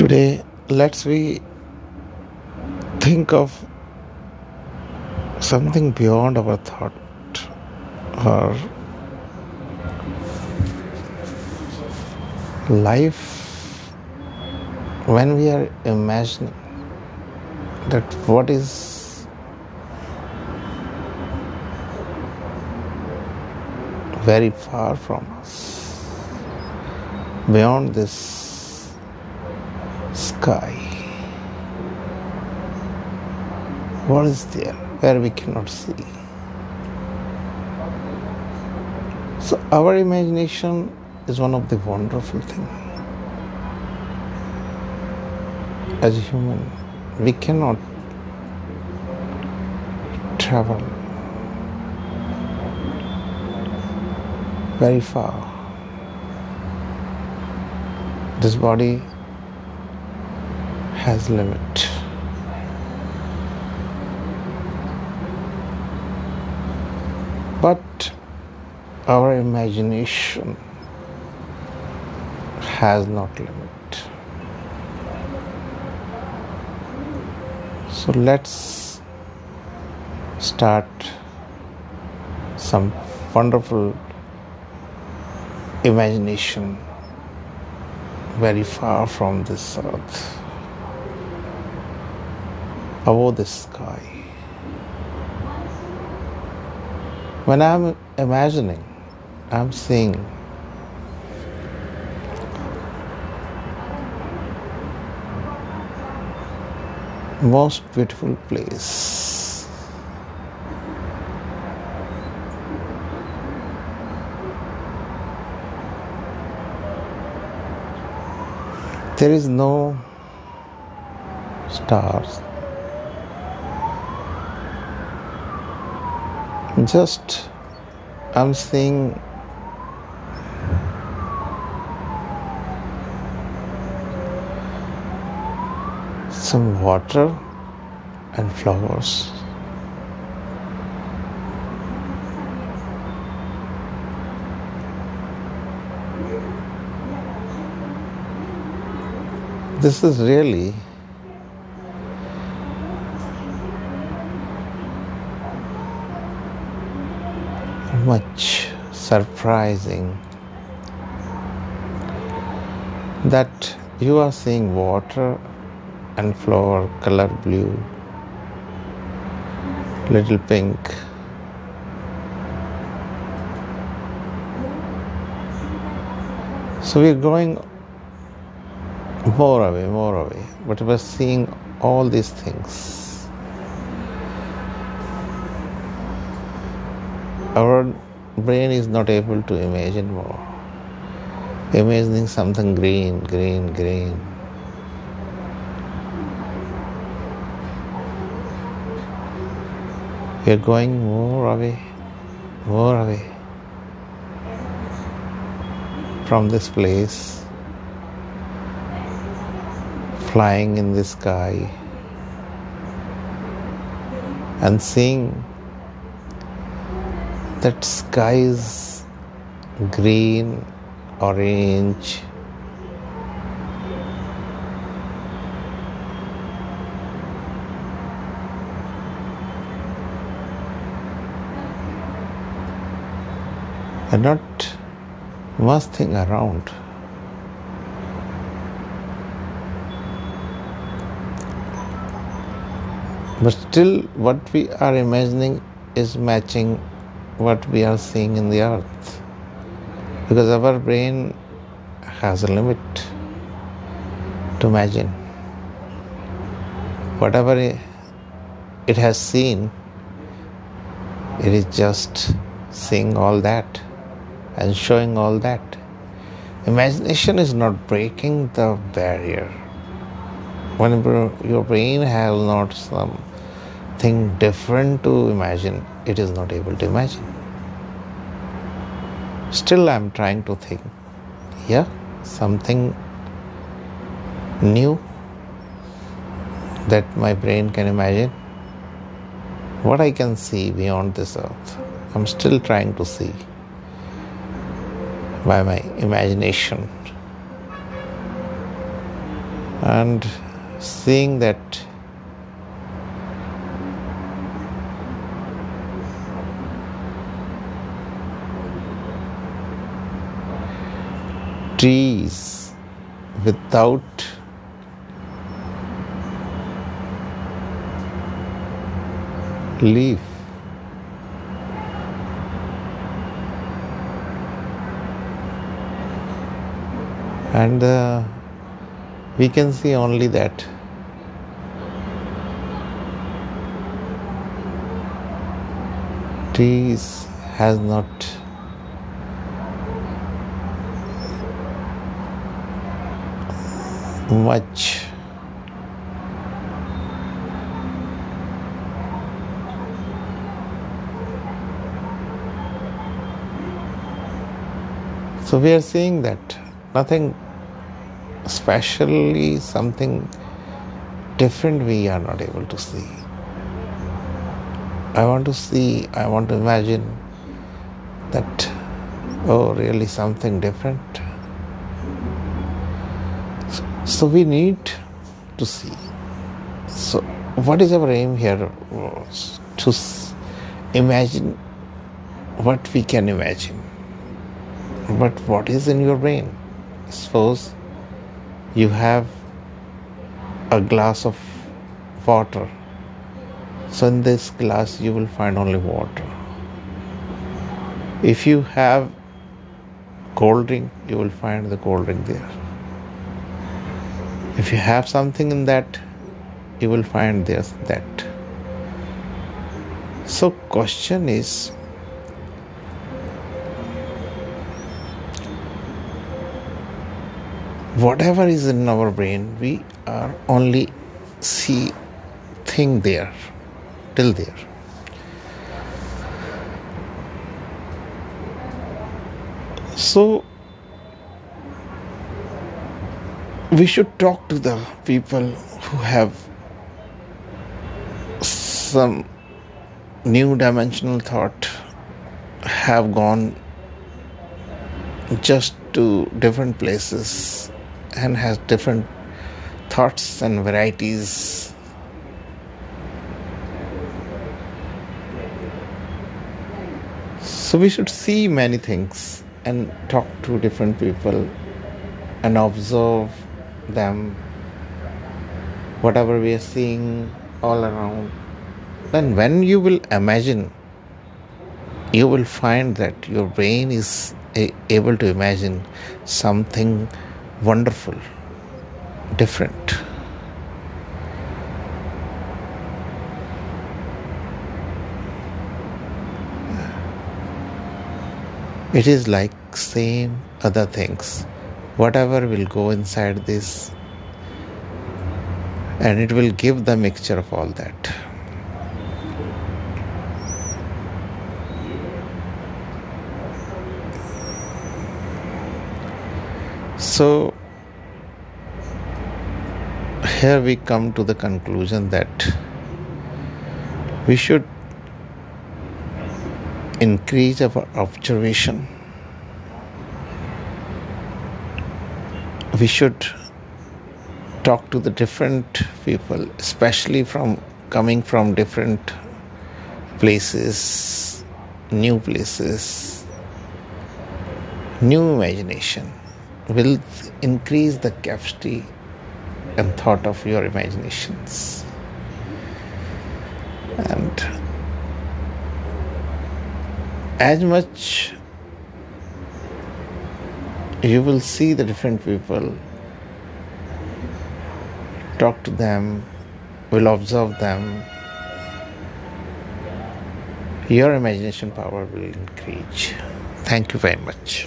Today, let's we think of something beyond our thought or life when we are imagining that what is very far from us. Beyond this sky. What is there where we cannot see? So, our imagination is one of the wonderful things. As a human, we cannot travel very far. This body has limit. But our imagination has not limit. So let's start some wonderful imagination very far from this earth Oh, above the sky. When I'm imagining, I'm seeing most beautiful place. There is no stars, just I'm seeing some water and flowers. This is really much surprising that you are seeing water and flower color blue, little pink. So we're going more away, more away, but we're seeing all these things. Our brain is not able to imagine more. Imagining something green, green, green. We are going more away, more away from this place, flying in the sky and seeing that sky is green, orange, and not much thing around. But still, what we are imagining is matching what we are seeing in the earth. Because our brain has a limit to imagine. Whatever it has seen, it is just seeing all that and showing all that. Imagination is not breaking the barrier. When your brain has not something different to imagine, it is not able to imagine. Still, I am trying to think, yeah, something new that my brain can imagine. What I can see beyond this earth, I'm still trying to see by my imagination. and seeing that trees without leaf. And uh, we can see only that. Trees has not much so we are seeing that nothing specially something different we are not able to see. I want to see, I want to imagine that, oh, really something different. So we need to see. So, what is our aim here? To imagine what we can imagine. But what is in your brain? Suppose you have a glass of water. So, in this glass, you will find only water. If you have cold drink, you will find the cold drink there. If you have something in that, you will find there's that. So, question is whatever is in our brain, we are only see thing there till there. So we should talk to the people who have some new dimensional thought have gone just to different places and has different thoughts and varieties. So we should see many things and talk to different people and observe them, whatever we are seeing all around. Then, when you will imagine, you will find that your brain is able to imagine something wonderful, different. It is like same other things. Whatever will go inside this and it will give the mixture of all that. So, here we come to the conclusion that we should increase our observation. We should talk to the different people, especially from coming from different places, new places, new imagination will increase the capacity and thought of your imaginations. And as much you will see the different people, talk to them, will observe them, your imagination power will increase. Thank you very much.